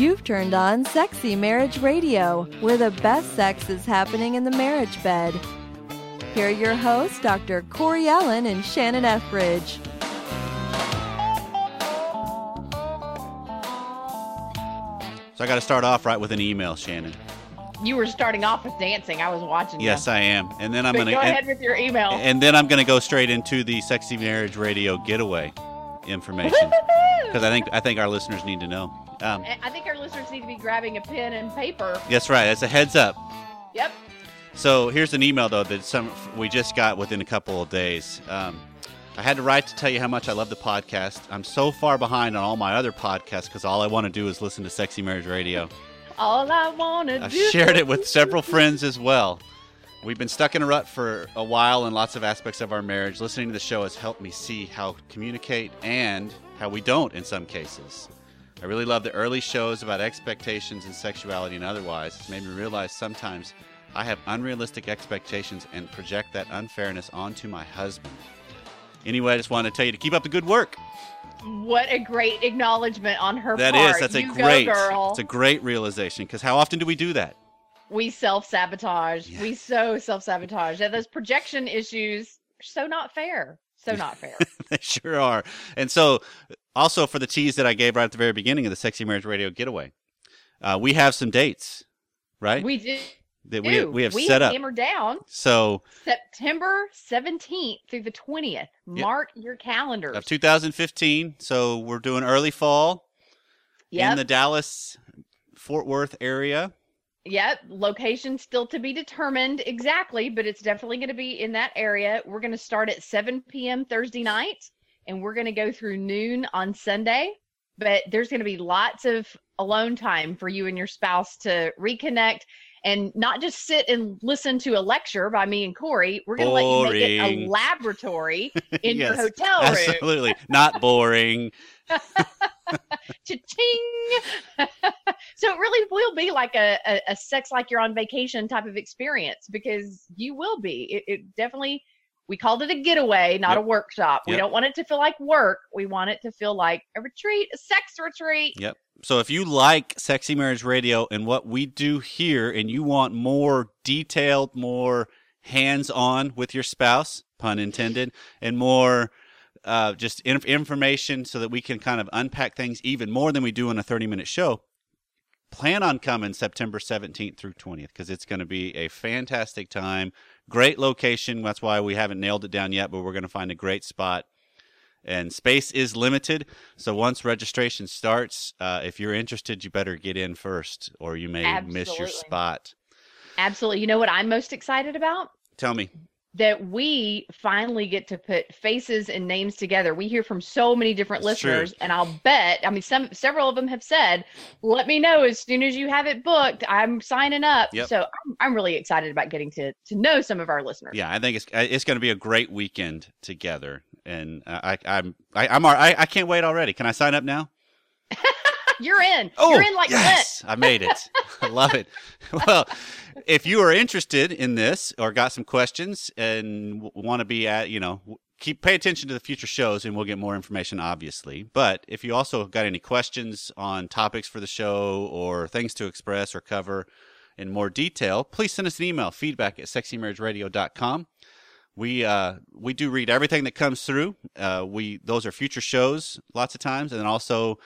You've turned on Sexy Marriage Radio, where the best sex is happening in the marriage bed. Here are your hosts, Dr. Corey Allen and Shannon Ethridge. So I got to start off right with an email, Shannon. You were starting off with dancing. I was watching. Yes, you. I am. And then I'm going to go ahead with your email. and then I'm going to go straight into the Sexy Marriage Radio getaway information because I think I think our listeners need to know. Um, I think our listeners need to be grabbing a pen and paper. that's right. That's a heads up. Yep. So here's an email though that some we just got within a couple of days. Um, I had to write to tell you how much I love the podcast. I'm so far behind on all my other podcasts because all I want to do is listen to Sexy Marriage Radio. All I wanna do. I've shared it with several friends as well. We've been stuck in a rut for a while in lots of aspects of our marriage. Listening to the show has helped me see how to communicate and how we don't in some cases. I really love the early shows about expectations and sexuality and otherwise. It's made me realize sometimes I have unrealistic expectations and project that unfairness onto my husband. Anyway, I just wanted to tell you to keep up the good work. What a great acknowledgement on her That part. is, that's a great, girl. it's a great realization because how often do we do that? we self sabotage. Yeah. We so self sabotage. And those projection issues are so not fair. So not fair. they sure are. And so, also for the tease that I gave right at the very beginning of the Sexy Marriage Radio getaway, uh, we have some dates, right? we do. that we we have we set up. hammered down So September 17th through the 20th. Mark your calendars. of 2015. So we're doing early fall Yep. in the Dallas Fort Worth area. Yep, location still to be determined exactly, but it's definitely going to be in that area. We're going to start at 7 p.m. Thursday night and we're going to go through noon on Sunday. But there's going to be lots of alone time for you and your spouse to reconnect and not just sit and listen to a lecture by me and Corey. We're going to let you make it a laboratory in your hotel room. Absolutely not boring. Cha-ching! so it really will be like a, a, a sex like you're on vacation type of experience because you will be. It, it definitely, we called it a getaway, not Yep. a workshop. We don't want it to feel like work. We want it to feel like a retreat, a sex retreat. Yep. So if you like Sexy Marriage Radio and what we do here and you want more detailed, more hands-on with your spouse, pun intended, and more uh, just inf- information so that we can kind of unpack things even more than we do in a 30-minute show, plan on coming September 17th through 20th because it's going to be a fantastic time. Great location. That's why we haven't nailed it down yet, but we're going to find a great spot and space is limited. So once registration starts, uh, if you're interested, you better get in first, or you may miss your spot. Absolutely. You know what I'm most excited about? Tell me. That we finally get to put faces and names together. We hear from so many different That's true. listeners, and I'll bet. I mean, some several of them have said, "Let me know as soon as you have it booked. I'm signing up." Yep. So I'm, I'm really excited about getting to to know some of our listeners. Yeah, I think it's uh, it's going to be a great weekend together, and uh, I I'm I, I'm I I can't wait already. Can I sign up now? You're in. Oh, You're in like yes, I made it. I love it. Well, if you are interested in this or got some questions and want to be at, you know, keep pay attention to the future shows and we'll get more information obviously. But if you also got any questions on topics for the show or things to express or cover in more detail, please send us an email, feedback at sexymarriageradio.com. We uh we do read everything that comes through. Uh we those are future shows lots of times and then also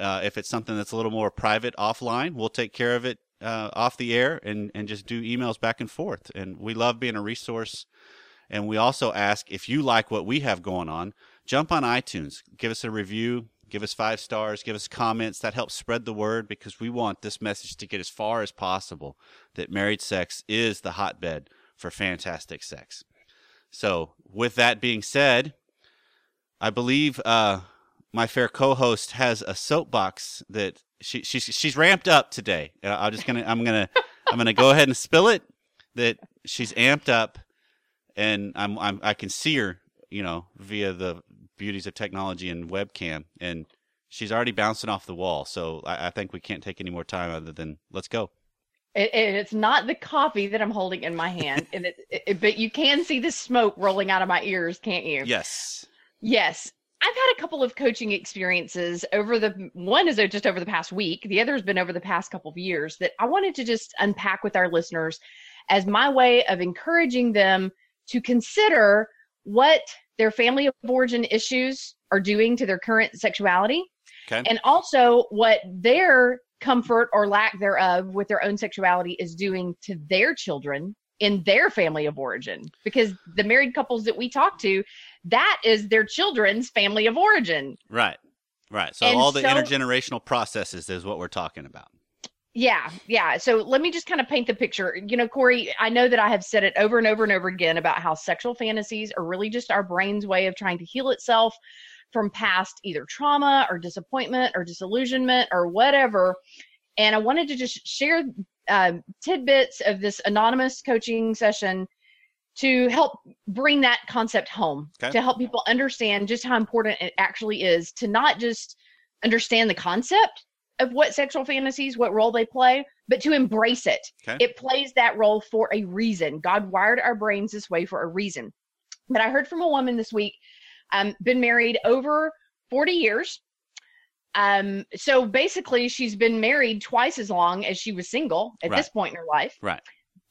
uh, if it's something that's a little more private offline, we'll take care of it uh, off the air and, and just do emails back and forth. And we love being a resource. And we also ask if you like what we have going on, jump on iTunes, give us a review, give us five stars, give us comments. That helps spread the word because we want this message to get as far as possible that married sex is the hotbed for fantastic sex. So, with that being said, I believe uh, my fair co-host has a soapbox that she she's she's ramped up today. Uh, I'm just gonna I'm gonna I'm gonna go ahead and spill it that she's amped up, and I'm, I'm I can see her you know via the beauties of technology and webcam, and she's already bouncing off the wall. So I, I think we can't take any more time other than let's go. It, it- it's not the coffee that I'm holding in my hand, and it, it, but you can see the smoke rolling out of my ears, can't you? Yes. Yes. I've had a couple of coaching experiences over the one is uh, just over the past week, the other has been over the past couple of years that I wanted to just unpack with our listeners as my way of encouraging them to consider what their family of origin issues are doing to their current sexuality Okay. and also what their comfort or lack thereof with their own sexuality is doing to their children in their family of origin because the married couples that we talk to that is their children's family of origin Right. Right. So And all the so- intergenerational processes is what we're talking about. yeah yeah so let me just kind of paint the picture you know corey i know that i have said it over and over and over again about how sexual fantasies are really just our brain's way of trying to heal itself from past either trauma or disappointment or disillusionment or whatever and i wanted to just share um, tidbits of this anonymous coaching session to help bring that concept home Okay. to help people understand just how important it actually is to not just understand the concept of what sexual fantasies what role they play but to embrace it Okay. it plays that role for a reason god wired our brains this way for a reason but i heard from a woman this week um been married over 40 years um so basically she's been married twice as long as she was single at this point in her life Right.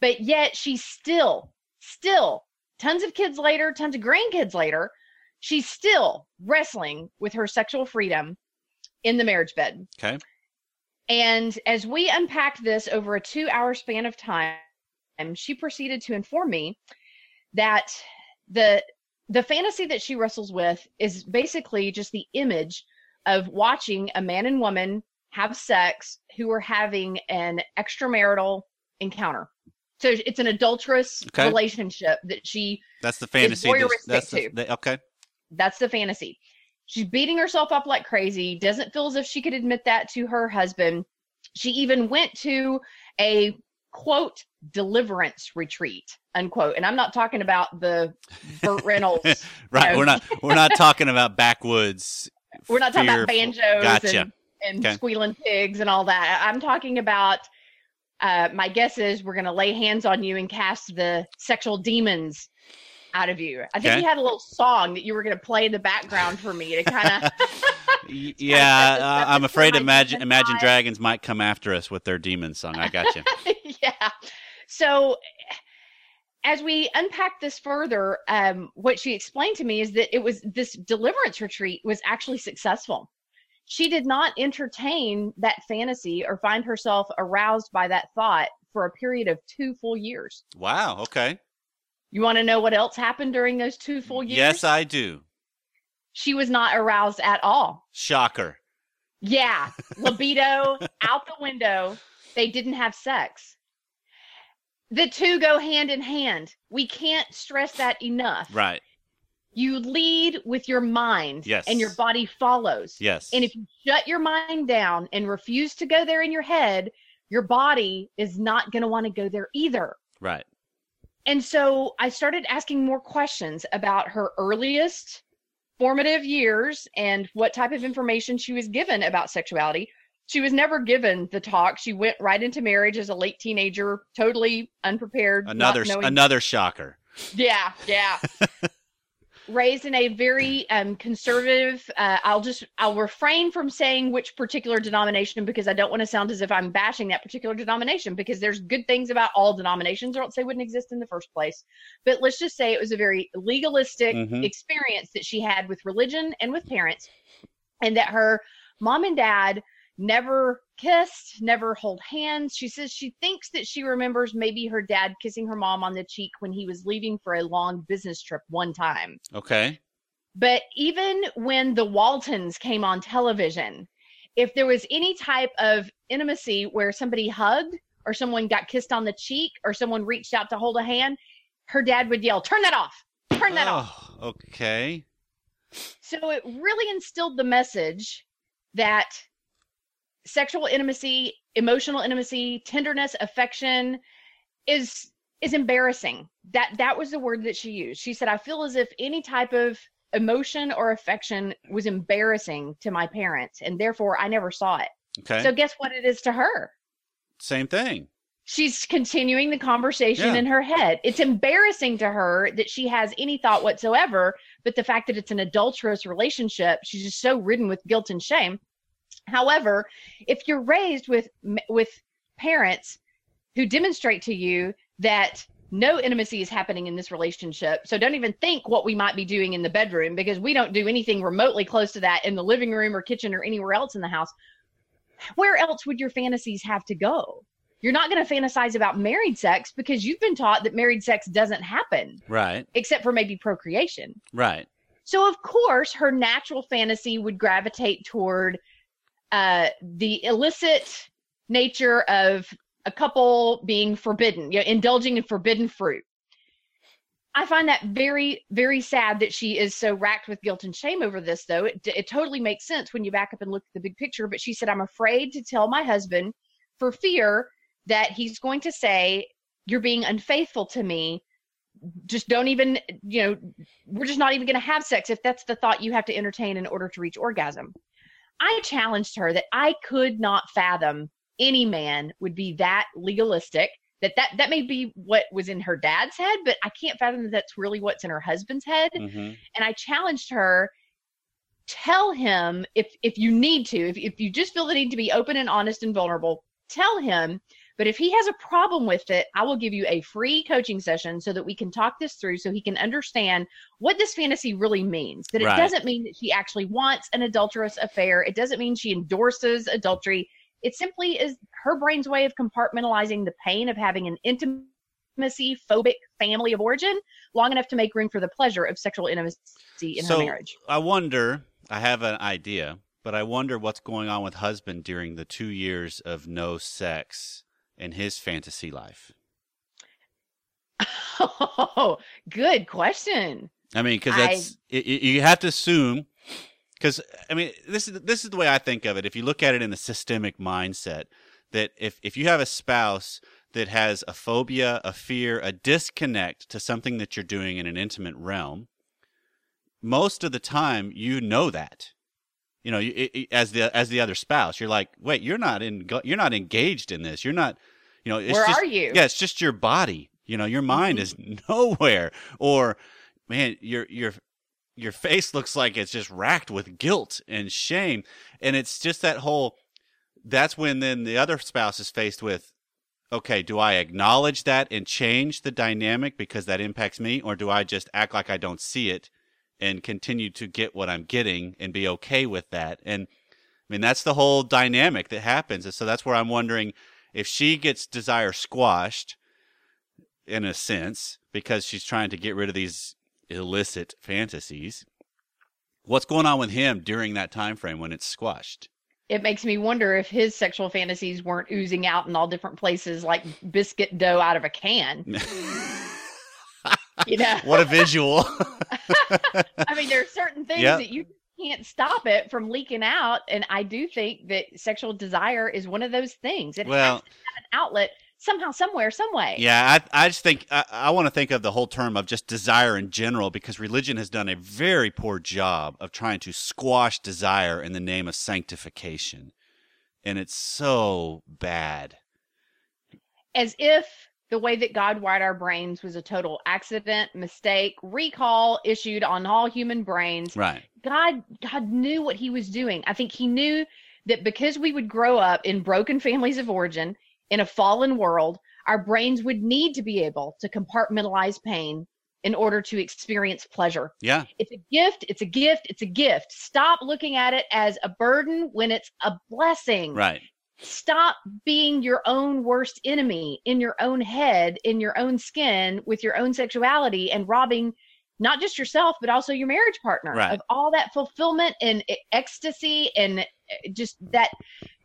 but yet she's still still tons of kids later tons of grandkids later she's still wrestling with her sexual freedom in the marriage bed Okay. and as we unpacked this over a two hour span of time she proceeded to inform me that the the fantasy that she wrestles with is basically just the image of watching a man and woman have sex who are having an extramarital encounter so it's an adulterous Okay. relationship that she That's the fantasy. That's, the, the- okay. that's the fantasy. She's beating herself up like crazy, doesn't feel as if she could admit that to her husband. She even went to a quote deliverance retreat, unquote. And I'm not talking about the Burt Reynolds. Right. We're not we're not talking about backwoods. We're not talking about banjos Gotcha. and, and Okay. squealing pigs and all that. I'm talking about uh, my guess is we're going to lay hands on you and cast the sexual demons out of you. I think Okay. you had a little song that you were going to play in the background for me to kind of Y- set this Yeah, uh, I'm afraid Imagine Imagine. Dragons might come after us with their demon song. I got you. yeah. So as we unpack this further, um, what she explained to me is that it was this deliverance retreat was actually successful. She did not entertain that fantasy or find herself aroused by that thought for a period of two full years. Wow. Okay. You want to know what else happened during those two full years? Yes, I do. she was not aroused at all. Shocker. Yeah, libido out the window. They didn't have sex. The two go hand in hand. We can't stress that enough. Right. You lead with your mind, Yes. and your body follows. Yes. And if you shut your mind down and refuse to go there in your head, your body is not going to want to go there either. right. And so I started asking more questions about her earliest formative years and what type of information she was given about sexuality. She was never given the talk. She went right into marriage as a late teenager, totally unprepared. Another another shocker. yeah, yeah. Raised in a very um, conservative. Uh, I'll just I'll refrain from saying which particular denomination because I don't want to sound as if I'm bashing that particular denomination because there's good things about all denominations, or else they wouldn't exist in the first place. But let's just say it was a very legalistic Mhm. experience that she had with religion and with parents, and that her mom and dad never kissed, never hold hands. She says she thinks that she remembers maybe her dad kissing her mom on the cheek when he was leaving for a long business trip one time. Okay. But even when the Waltons came on television, if there was any type of intimacy where somebody hugged or someone got kissed on the cheek or someone reached out to hold a hand, her dad would yell, Turn that off! Turn that off! Oh, okay. So it really instilled the message that sexual intimacy, emotional intimacy, tenderness, affection is is embarrassing. That that was the word that she used. She said, "I feel as if any type of emotion or affection was embarrassing to my parents, and therefore I never saw it." Okay. So guess what it is to her? Same thing. She's continuing the conversation Yeah. in her head. It's embarrassing to her that she has any thought whatsoever, but the fact that it's an adulterous relationship, she's just so ridden with guilt and shame. However, if you're raised with with parents who demonstrate to you that no intimacy is happening in this relationship. So don't even think what we might be doing in the bedroom because we don't do anything remotely close to that in the living room or kitchen or anywhere else in the house. Where else would your fantasies have to go? You're not going to fantasize about married sex because you've been taught that married sex doesn't happen. Right. Except for maybe procreation. Right. So of course her natural fantasy would gravitate toward uh, the illicit nature of a couple being forbidden, you know, indulging in forbidden fruit. I find that very, very sad that she is so racked with guilt and shame over this, though. It, it totally makes sense when you back up and look at the big picture. But she said, I'm afraid to tell my husband for fear that he's going to say, You're being unfaithful to me. Just don't even, you know, we're just not even going to have sex if that's the thought you have to entertain in order to reach orgasm. I challenged her that I could not fathom any man would be that legalistic that that that may be what was in her dad's head but i can't fathom that that's really what's in her husband's head Mm-hmm. and i challenged her tell him if if you need to if, if you just feel the need to be open and honest and vulnerable tell him but if he has a problem with it i will give you a free coaching session so that we can talk this through so he can understand what this fantasy really means that it Right. doesn't mean that she actually wants an adulterous affair it doesn't mean she endorses adultery it simply is her brain's way of compartmentalizing the pain of having an intimacy phobic family of origin long enough to make room for the pleasure of sexual intimacy in so her marriage. I wonder. I have an idea, but I wonder what's going on with husband during the two years of no sex in his fantasy life. Oh, good question. I mean, because that's y- y- you have to assume. Because I mean, this is this is the way I think of it. If you look at it in the systemic mindset, that if if you have a spouse that has a phobia, a fear, a disconnect to something that you're doing in an intimate realm, most of the time you know that. You know, it, it- as the as the other spouse, you're like, wait, you're not in, you're not engaged in this. You're not, you know, it's Where just, are you? yeah, it's just your body. You know, your mind mm-hmm. is nowhere. Or, man, your your your face looks like it's just racked with guilt and shame, and it's just that whole. That's when then the other spouse is faced with, okay, do I acknowledge that and change the dynamic because that impacts me, or do I just act like I don't see it and continue to get what I'm getting and be okay with that? And I mean, that's the whole dynamic that happens. And so that's where I'm wondering if she gets desire squashed in a sense because she's trying to get rid of these illicit fantasies what's going on with him during that time frame when it's squashed It makes me wonder if his sexual fantasies weren't oozing out in all different places like biscuit dough out of a can. You know, what a visual I mean, there are certain things Yep. that you can't stop it from leaking out. And I do think that sexual desire is one of those things. It well has to have an outlet somehow, somewhere, some way. Yeah, I, I just think I, I want to think of the whole term of just desire in general because religion has done a very poor job of trying to squash desire in the name of sanctification, and it's so bad. As if the way that God wired our brains was a total accident, mistake, recall issued on all human brains. Right. God God knew what he was doing. I think he knew that because we would grow up in broken families of origin in a fallen world, our brains would need to be able to compartmentalize pain in order to experience pleasure. Yeah. It's a gift, it's a gift, it's a gift. Stop looking at it as a burden when it's a blessing. Right. Stop being your own worst enemy in your own head, in your own skin, with your own sexuality, and robbing not just yourself, but also your marriage partner Right. of all that fulfillment and ecstasy and just that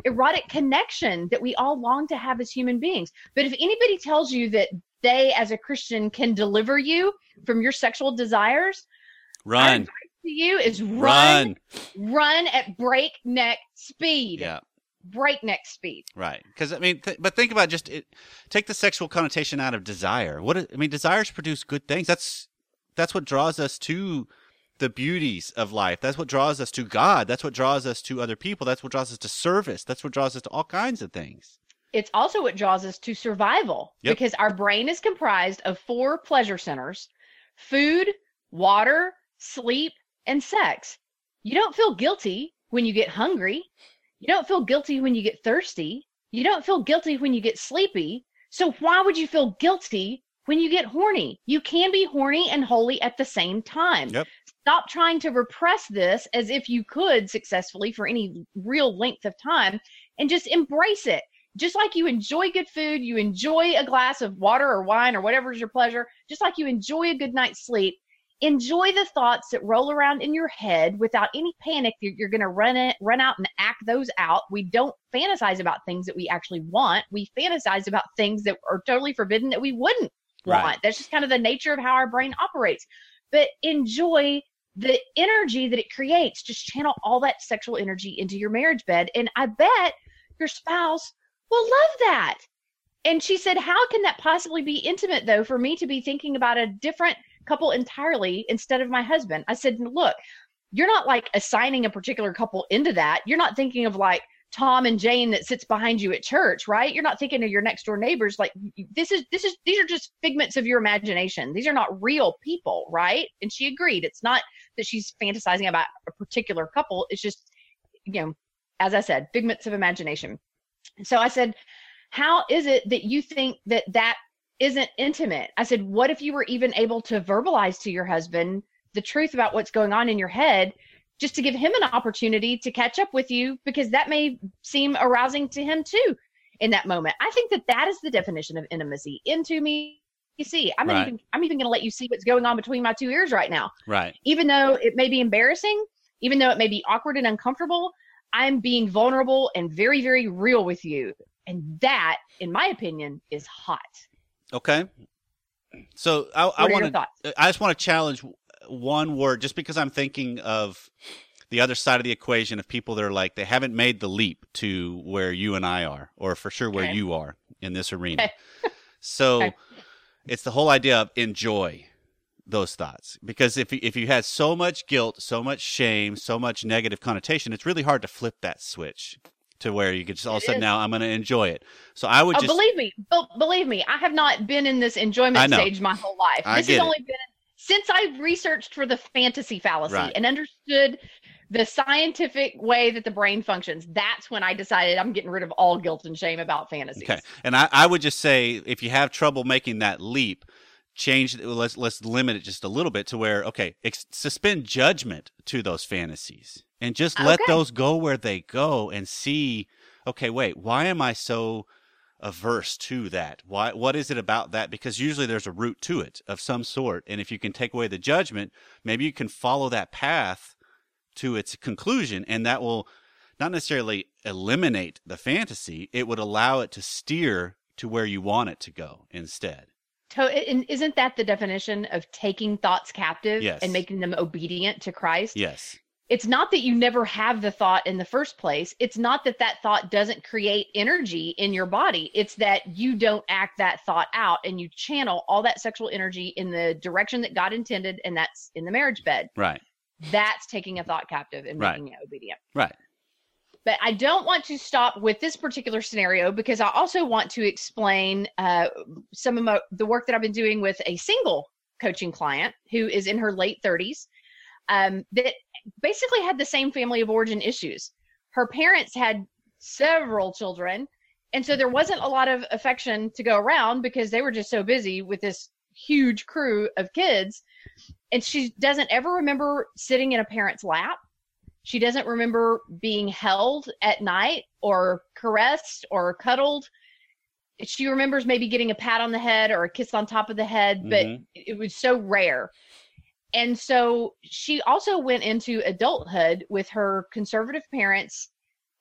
erotic connection that we all long to have as human beings. But if anybody tells you that they, as a Christian, can deliver you from your sexual desires, Run. advice to you is run, Run. run at breakneck speed. Yeah. Breakneck speed. Right. Because I mean, th- but think about just it, take the sexual connotation out of desire. What I mean, desires produce good things. That's that's what draws us to the beauties of life. That's what draws us to God. That's what draws us to other people. That's what draws us to service. That's what draws us to all kinds of things. It's also what draws us to survival Yep. because our brain is comprised of four pleasure centers food, water, sleep, and sex. You don't feel guilty when you get hungry. You don't feel guilty when you get thirsty. You don't feel guilty when you get sleepy. So why would you feel guilty when you get horny? You can be horny and holy at the same time. Yep. Stop trying to repress this as if you could successfully for any real length of time and just embrace it. Just like you enjoy good food, you enjoy a glass of water or wine or whatever is your pleasure, just like you enjoy a good night's sleep, enjoy the thoughts that roll around in your head without any panic you're, you're going to run it run out and act those out. We don't fantasize about things that we actually want. We fantasize about things that are totally forbidden that we wouldn't Right. want. That's just kind of the nature of how our brain operates. But enjoy the energy that it creates. Just channel all that sexual energy into your marriage bed and i bet your spouse will love that. And she said how can that possibly be intimate though for me to be thinking about a different couple entirely instead of my husband. I said, look, you're not like assigning a particular couple into that. You're not thinking of like Tom and Jane that sits behind you at church, right? You're not thinking of your next door neighbors. Like this is this is these are just figments of your imagination. These are not real people, right? And she agreed. It's not that she's fantasizing about a particular couple. It's just, you know, as I said, figments of imagination. So I said, how is it that you think that that isn't intimate. I said, what if you were even able to verbalize to your husband the truth about what's going on in your head just to give him an opportunity to catch up with you because that may seem arousing to him too in that moment. I think that that is the definition of intimacy. Into me, you see, I'm Right. even I'm even going to let you see what's going on between my two ears right now. Right. Even though it may be embarrassing, even though it may be awkward and uncomfortable, I'm being vulnerable and very very real with you. And that, in my opinion, is hot. Okay. So I, I What are your want to. Uh, I just want to challenge one word, just because I'm thinking of the other side of the equation of people that are like they haven't made the leap to where you and I are, or for sure where Okay. you are in this arena. Okay. So Okay. it's the whole idea of enjoy those thoughts because if if you had so much guilt, so much shame, so much negative connotation, it's really hard to flip that switch to where you could just all of a sudden now I'm going to enjoy it. So I would Oh, just believe me, be- believe me, I have not been in this enjoyment stage my whole life. I this has it. only been since I researched for the fantasy fallacy Right. and understood the scientific way that the brain functions. That's when I decided I'm getting rid of all guilt and shame about fantasies. Okay, and I, I would just say if you have trouble making that leap, change. Let's let's limit it just a little bit to where okay, ex- suspend judgment to those fantasies and just let Okay. those go where they go and see. Okay, wait, why am I so averse to that? Why? What is it about that? Because usually there's a root to it of some sort, and if you can take away the judgment, maybe you can follow that path to its conclusion, and that will not necessarily eliminate the fantasy, it would allow it to steer to where you want it to go instead. To- and isn't that the definition of taking thoughts captive Yes. and making them obedient to Christ? Yes. it's not that you never have the thought in the first place. It's not that that thought doesn't create energy in your body. It's that you don't act that thought out and you channel all that sexual energy in the direction that God intended, and that's in the marriage bed. Right. That's taking a thought captive and Right. making it obedient. Right. But I don't want to stop with this particular scenario because I also want to explain uh, some of my, the work that I've been doing with a single coaching client who is in her late 30s um, that basically had the same family of origin issues. Her parents had several children, and so there wasn't a lot of affection to go around because they were just so busy with this huge crew of kids. And she doesn't ever remember sitting in a parent's lap. She doesn't remember being held at night or caressed or cuddled. She remembers maybe getting a pat on the head or a kiss on top of the head, but Mhm. it was so rare. And so she also went into adulthood with her conservative parents,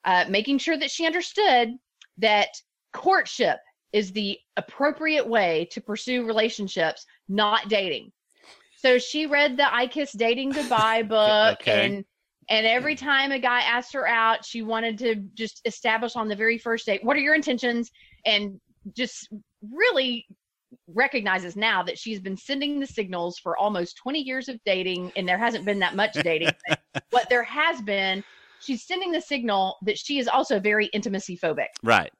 uh, making sure that she understood that courtship is the appropriate way to pursue relationships, not dating. So she read the I Kiss Dating Goodbye book Okay. and and every time a guy asked her out, she wanted to just establish on the very first date, what are your intentions? And just really recognizes now that she's been sending the signals for almost 20 years of dating and there hasn't been that much dating. what there has been, she's sending the signal that she is also very intimacy phobic Right.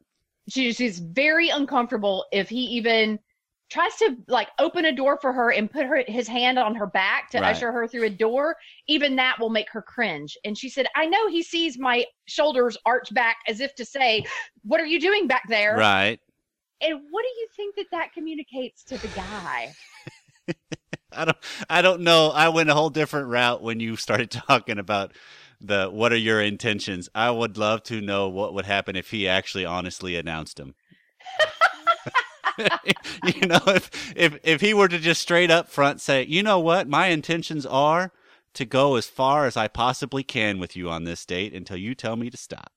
she, she's very uncomfortable if he even tries to like open a door for her and put her his hand on her back to Right. usher her through a door, even that will make her cringe. And she said, "I know he sees my shoulders arch back as if to say, "What are you doing back there?" Right. And what do you think that that communicates to the guy? I don't I don't know. I went a whole different route when you started talking about the what are your intentions. I would love to know what would happen if he actually honestly announced them. you know, if if if he were to just straight up front say, "You know what? My intentions are to go as far as I possibly can with you on this date until you tell me to stop."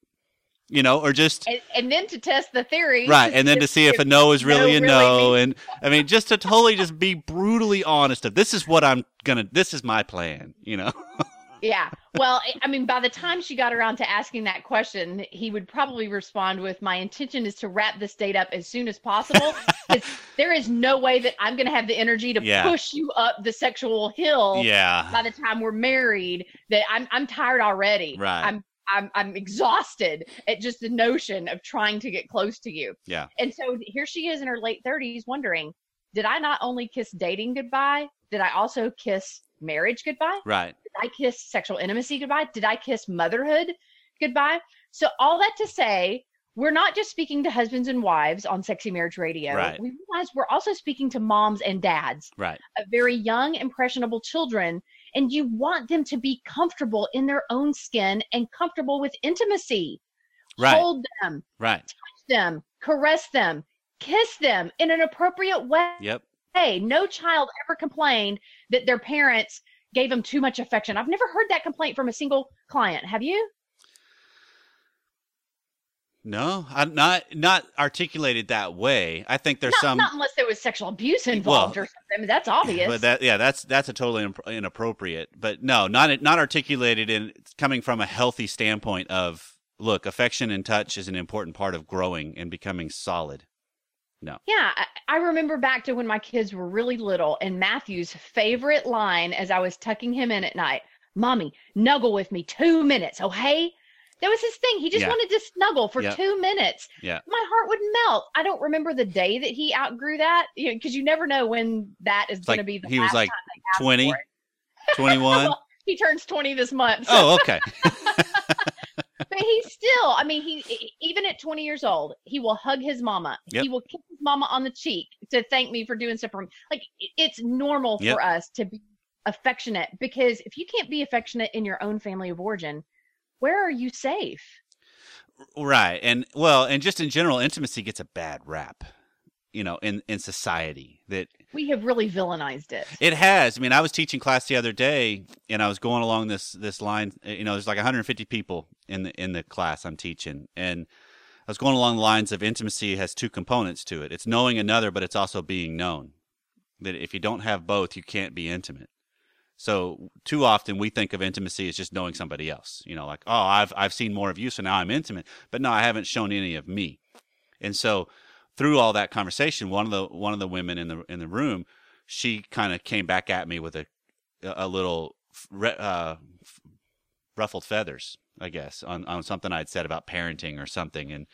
You know, or just And, and then to test the theory, right and then to see if a no is really a no no really and i mean just to totally just be brutally honest of this is what i'm gonna this is my plan you know Yeah. Well, I- mean, by the time she got around to asking that question, he would probably respond with, My intention is to wrap this date up as soon as possible. there is no way that I'm going to have the energy to Yeah. push you up the sexual hill yeah by the time we're married. That I'm, I'm tired already. Right. I'm, I'm, I'm exhausted at just the notion of trying to get close to you. yeah And so here she is in her late 30s wondering, Did I not only kiss dating goodbye? Did I also kiss marriage goodbye? right I kiss sexual intimacy goodbye? Did I kiss motherhood goodbye? So all that to say, we're not just speaking to husbands and wives on Sexy Marriage Radio. Right. We realize we're also speaking to moms and dads right of very young, impressionable children, and you want them to be comfortable in their own skin and comfortable with intimacy. right Hold them, right Touch them, caress them, kiss them in an appropriate way. yep Hey, no child ever complained that their parents gave them too much affection. I've never heard that complaint from a single client. Have you? no i'm not not articulated that way i think there's Not, some not unless there was sexual abuse involved Well, or something. I mean, that's obvious. but that yeah that's that's a totally imp- inappropriate but no not not articulated in coming from a healthy standpoint of look affection and touch is an important part of growing and becoming solid yeah, I, remember back to when my kids were really little, and Matthew's favorite line as I was tucking him in at night, "Mommy, snuggle with me two minutes, Oh, hey. That was his thing. He just Yeah. wanted to snuggle for two minutes. Yeah. My heart would melt. I don't remember the day that he outgrew that, you know, because you never know when that is going like to be the he was like time 20 21 Well, he turns 20 this month. so- oh okay but he still, I mean, he even at 20 years old, he will hug his mama. Yep. He will kiss his mama on the cheek to thank me for doing stuff for him. Like it's normal Yep. for us to be affectionate because if you can't be affectionate in your own family of origin, where are you safe? Right. And well, and just in general, intimacy gets a bad rap, you know, in, in society that We have really villainized it. it has. I mean, I was teaching class the other day and I was going along this, this line, eh, you know, there's like 150 people in the, in the class I'm teaching. And I was going along the lines of intimacy has two components to it. It's knowing another, but it's also being known. That if you don't have both, you can't be intimate. So too often we think of intimacy as just knowing somebody else. You know, like, oh, I've I've seen more of you, so now I'm intimate. But no, I haven't shown any of me. And so through all that conversation, one of the one of the women in the in the room, she kind of came back at me with a a little uh, ruffled feathers, I guess, on on something I'd said about parenting or something, and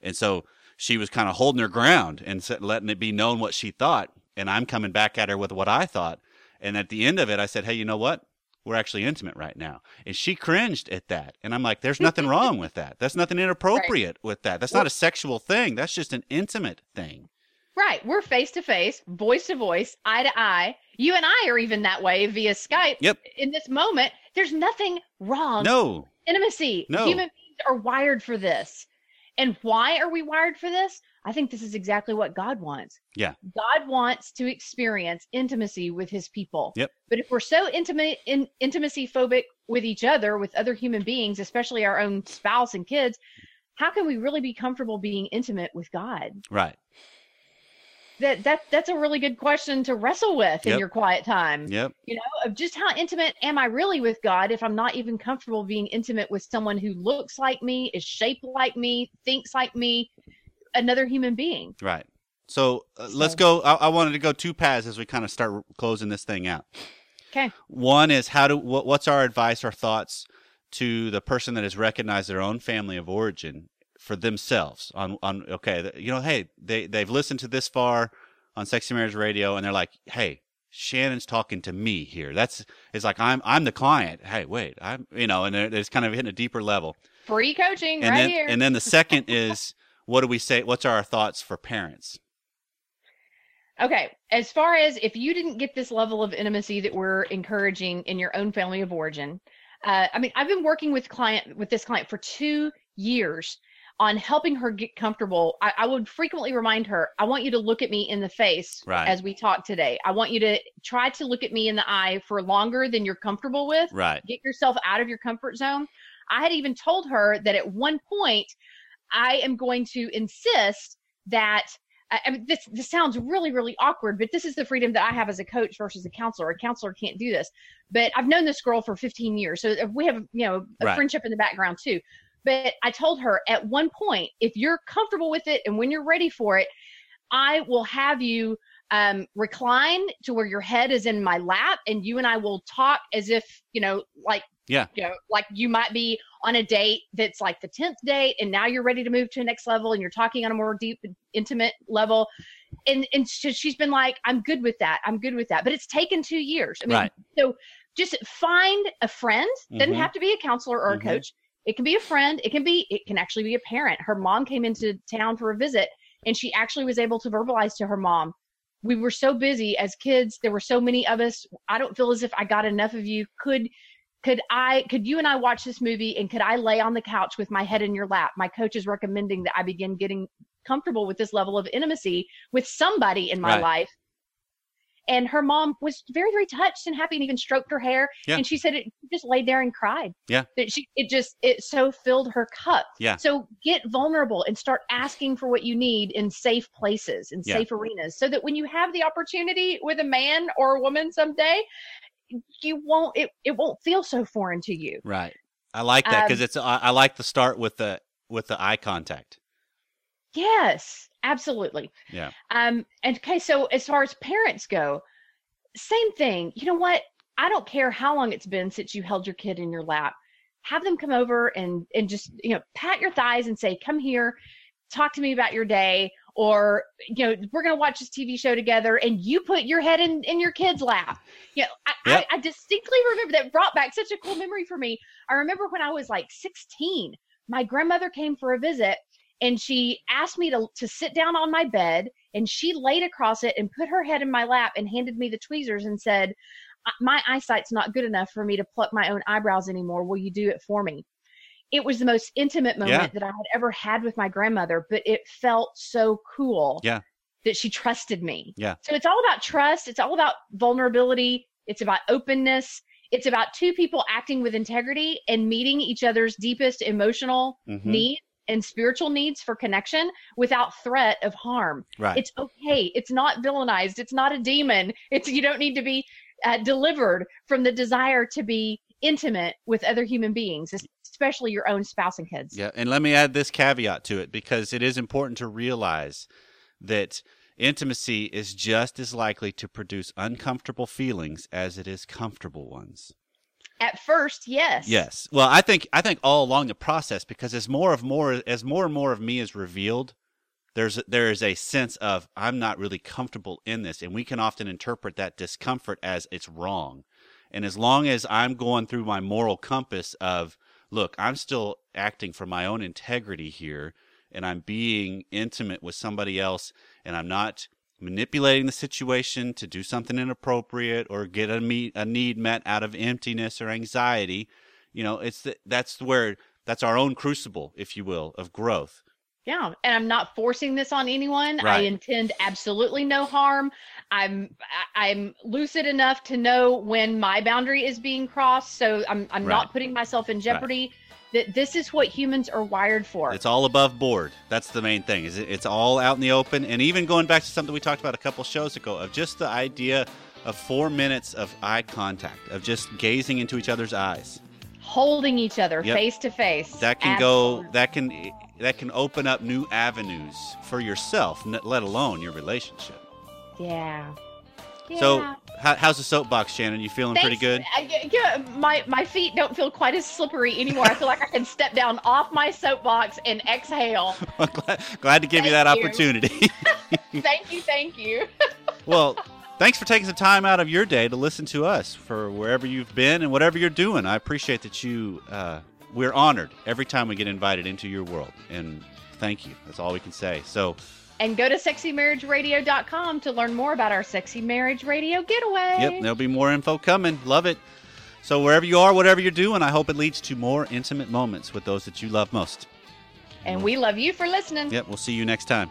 and so she was kind of holding her ground and letting it be known what she thought, and I'm coming back at her with what I thought, and at the end of it, I said, hey, you know what? We're actually intimate right now. And she cringed at that. And I'm like, there's nothing wrong with that. That's nothing inappropriate with that. That's not a sexual thing. That's just an intimate thing. Right. We're face to face, voice to voice, eye to eye. You and I are even that way via Skype. Yep. In this moment, there's nothing wrong No. intimacy. No. Human beings are wired for this. And why are we wired for this? I think this is exactly what God wants. Yeah. God wants to experience intimacy with his people. Yep. But if we're so intimate in intimacy phobic with each other, with other human beings, especially our own spouse and kids, how can we really be comfortable being intimate with God? Right. That that that's a really good question to wrestle with in your quiet time Yep. you know, of just how intimate am I really with God if I'm not even comfortable being intimate with someone who looks like me, is shaped like me, thinks like me, another human being. Right. So uh, let's go. I, I wanted to go two paths as we kind of start closing this thing out. Okay. One is how do what, what's our advice or thoughts to the person that has recognized their own family of origin for themselves on on okay you know hey they they've listened to this far on Sexy Marriage Radio and they're like, "Hey, Shannon's talking to me here." That's it's like I'm I'm the client. Hey, wait, I'm you know, and it's kind of hitting a deeper level. Free coaching And right then here. and then the second is what do we say? What's our thoughts for parents? Okay, as far as if you didn't get this level of intimacy that we're encouraging in your own family of origin, uh, I mean, I've been working with client with this client for two years on helping her get comfortable. I, I would frequently remind her, I want you to look at me in the face Right. as we talk today. I want you to try to look at me in the eye for longer than you're comfortable with. Right. Get yourself out of your comfort zone. I had even told her that at one point, I am going to insist that I mean, this this sounds really really awkward, but this is the freedom that I have as a coach versus a counselor. A counselor can't do this, but I've known this girl for 15 years, so we have you know a Right. friendship in the background too. But I told her at one point, if you're comfortable with it and when you're ready for it, I will have you um, recline to where your head is in my lap, and you and I will talk as if you know, like Yeah. you know, like you might be on a date that's like the 10th date and now you're ready to move to a next level and you're talking on a more deep intimate level. And and so she's been like i'm good with that. I'm good with that. But it's taken two years. I mean Right. so just find a friend. Doesn't Mhm. have to be a counselor or a Mhm. coach. It can be a friend. It can be it can actually be a parent. Her mom came into town for a visit and she actually was able to verbalize to her mom we were so busy as kids. There were so many of us. I don't feel as if i got enough of you. Could could i could you and i watch this movie and could i lay on the couch with my head in your lap my coach is recommending that i begin getting comfortable with this level of intimacy with somebody in my Right. life and her mom was very very touched and happy and even stroked her hair Yeah. and she said it just laid there and cried Yeah. that she it just it so filled her cup Yeah. so get vulnerable and start asking for what you need in safe places in Yeah. safe arenas so that when you have the opportunity with a man or a woman someday you won't it, it won't feel so foreign to you. Right. I like that because Um, it's I, I like the start with the with the eye contact. yes absolutely. Yeah. um and okay so as far as parents go same thing. You know what? I don't care how long it's been since you held your kid in your lap. Have them come over and and just you know pat your thighs and say come here. Talk to me about your day or you know we're going to watch this tv show together and you put your head in in your kid's lap. You know I, Yep. I, I distinctly remember that brought back such a cool memory for me. I remember when i was like 16 my grandmother came for a visit and she asked me to, to sit down on my bed and she laid across it and put her head in my lap and handed me the tweezers and said my eyesight's not good enough for me to pluck my own eyebrows anymore. Will you do it for me it was the most intimate moment Yeah. that i had ever had with my grandmother but it felt so cool Yeah. that she trusted me Yeah. so it's all about trust it's all about vulnerability it's about openness it's about two people acting with integrity and meeting each other's deepest emotional Mhm. needs and spiritual needs for connection without threat of harm. Right. It's okay. It's not villainized. It's not a demon. It's you don't need to be uh, delivered from the desire to be intimate with other human beings, especially your own spouse and kids. Yeah, and let me add this caveat to it because it is important to realize that intimacy is just as likely to produce uncomfortable feelings as it is comfortable ones. At first, yes. Yes. Well, I think I think all along the process because as more of more as more and more of me is revealed, there's there is a sense of I'm not really comfortable in this and we can often interpret that discomfort as it's wrong. And as long as I'm going through my moral compass of look, I'm still acting for my own integrity here and I'm being intimate with somebody else and I'm not manipulating the situation to do something inappropriate or get a, meet, a need met out of emptiness or anxiety you know it's the, that's where that's our own crucible if you will of growth Yeah, and I'm not forcing this on anyone. I intend absolutely no harm. I'm I'm lucid enough to know when my boundary is being crossed, so I'm I'm Right. not putting myself in jeopardy. That this is what humans are wired for. it's all above board that's the main thing is it, it's all out in the open and even going back to something we talked about a couple shows ago of just the idea of four minutes of eye contact of just gazing into each other's eyes Holding each other Yep. face to face. that can go that can that can open up new avenues for yourself let alone your relationship Yeah. So, how, how's the soapbox, Shannon? You feeling pretty good? I, yeah, my my feet don't feel quite as slippery anymore. I feel like I can step down off my soapbox and exhale. glad, glad to give you that you. opportunity. thank you, thank you. well, thanks for taking some time out of your day to listen to us for wherever you've been and whatever you're doing. I appreciate that you. Uh, we're honored every time we get invited into your world, and thank you. That's all we can say. So, And go to sexymarriageradio.com to learn more about our Sexy Marriage Radio getaway. yep, there'll be more info coming. Love it. So, wherever you are, whatever you're doing, I hope it leads to more intimate moments with those that you love most. And we love you for listening. Yep, we'll see you next time.